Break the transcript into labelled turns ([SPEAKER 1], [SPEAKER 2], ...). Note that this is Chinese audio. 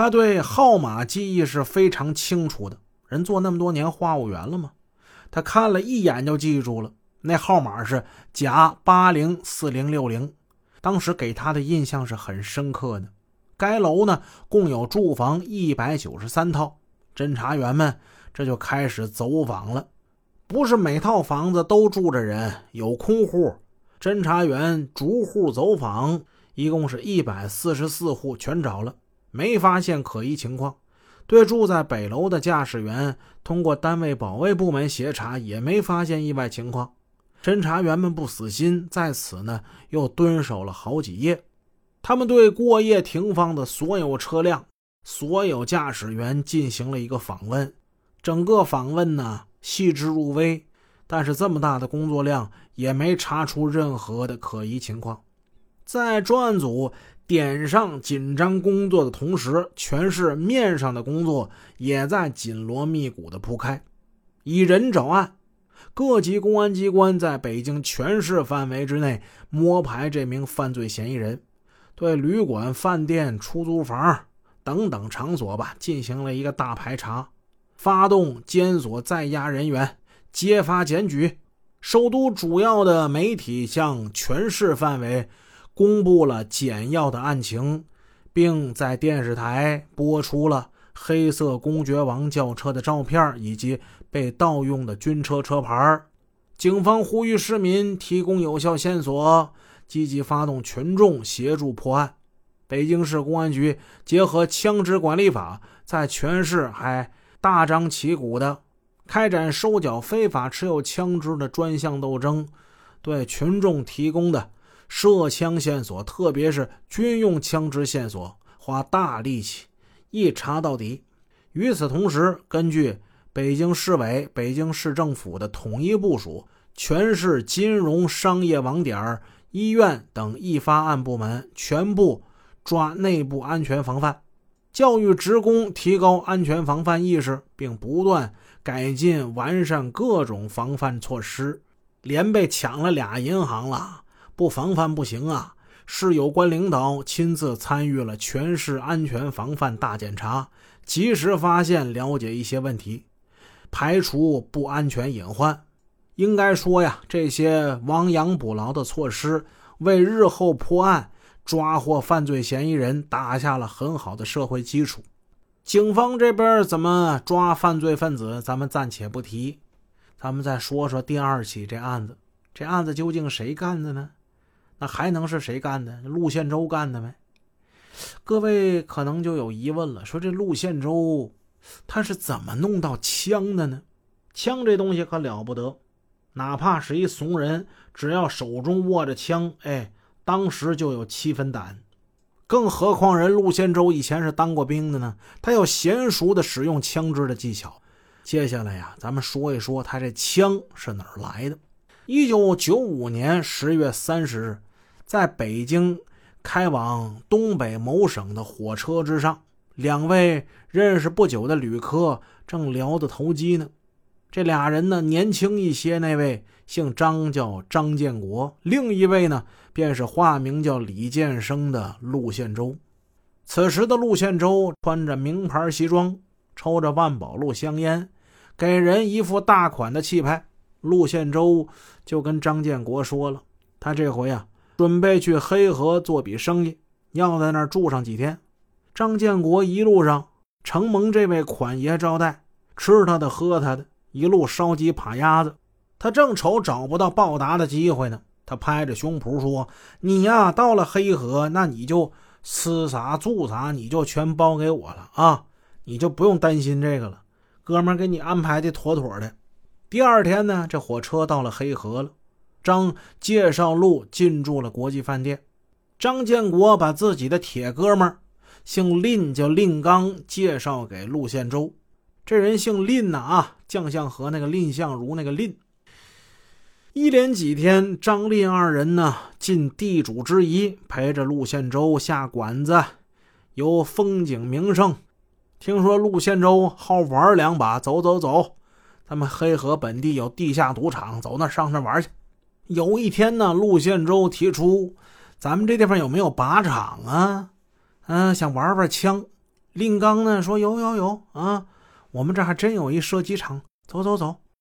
[SPEAKER 1] 他对号码记忆是非常清楚的，人做那么多年话务员了嘛，他看了一眼就记住了。那号码是甲八零四零六零，当时给他的印象是很深刻的。该楼呢共有住房一百九十三套，侦查员们这就开始走访了。不是每套房子都住着人，有空户。侦查员逐户走访，一共是一百四十四户，全找了，没发现可疑情况。对住在北楼的驾驶员，通过单位保卫部门协查，也没发现意外情况。侦查员们不死心，在此呢又蹲守了好几夜。他们对过夜停放的所有车辆、所有驾驶员进行了一个访问。整个访问呢细致入微，但是这么大的工作量也没查出任何的可疑情况。在专案组点上紧张工作的同时，全市面上的工作也在紧锣密鼓的铺开，以人找案。各级公安机关在北京全市范围之内摸排这名犯罪嫌疑人，对旅馆、饭店、出租房等等场所吧进行了一个大排查，发动监所在押人员，揭发检举。首都主要的媒体向全市范围公布了简要的案情，并在电视台播出了黑色公爵王轿车的照片以及。被盗用的军车车牌，警方呼吁市民提供有效线索，积极发动群众协助破案。北京市公安局结合枪支管理法，在全市还大张旗鼓的开展收缴非法持有枪支的专项斗争，对群众提供的涉枪线索，特别是军用枪支线索，花大力气一查到底。与此同时，根据北京市委、北京市政府的统一部署，全市金融商业网点、医院等易发案部门全部抓内部安全防范，教育职工提高安全防范意识，并不断改进完善各种防范措施。连被抢了俩银行了，不防范不行啊！市有关领导亲自参与了全市安全防范大检查，及时发现、了解一些问题。排除不安全隐患，应该说呀，这些亡羊补牢的措施为日后破案、抓获犯罪嫌疑人打下了很好的社会基础。警方这边怎么抓犯罪分子，咱们暂且不提，咱们再说说第二起这案子。这案子究竟谁干的呢？那还能是谁干的？陆宪洲干的呗？各位可能就有疑问了，说这陆宪洲。他是怎么弄到枪的呢？枪这东西可了不得，哪怕是一怂人，只要手中握着枪，哎，当时就有七分胆。更何况人陆宪洲以前是当过兵的呢，他有娴熟的使用枪支的技巧。接下来呀，咱们说一说他这枪是哪儿来的。一九九五年十月三十日，在北京开往东北某省的火车之上。两位认识不久的旅客正聊得投机呢。这俩人呢，年轻一些，那位姓张，叫张建国；另一位呢，便是化名叫李建生的陆宪洲。此时的陆宪洲穿着名牌西装，抽着万宝路香烟，给人一副大款的气派。陆宪洲就跟张建国说了，他这回啊，准备去黑河做笔生意，要在那儿住上几天。张建国一路上承蒙这位款爷招待，吃他的喝他的，一路烧鸡扒鸭子。他正愁找不到报答的机会呢。他拍着胸脯说：“你呀，到了黑河，那你就吃啥住啥，你就全包给我了啊！你就不用担心这个了，哥们儿给你安排的妥妥的。”第二天呢，这火车到了黑河了。张介绍路进驻了国际饭店。张建国把自己的铁哥们儿。姓蔺，叫蔺刚，介绍给陆宪洲。这人姓蔺呐啊，将相和那个蔺相如那个蔺。一连几天，张蔺二人呢尽地主之谊，陪着陆宪洲下馆子，游风景名胜。听说陆宪洲好玩两把，走走走，咱们黑河本地有地下赌场，走那上那玩去。有一天呢，陆宪洲提出，咱们这地方有没有靶场啊？嗯，想玩玩枪，令刚呢说有有有啊，我们这还真有一射击场，走走走。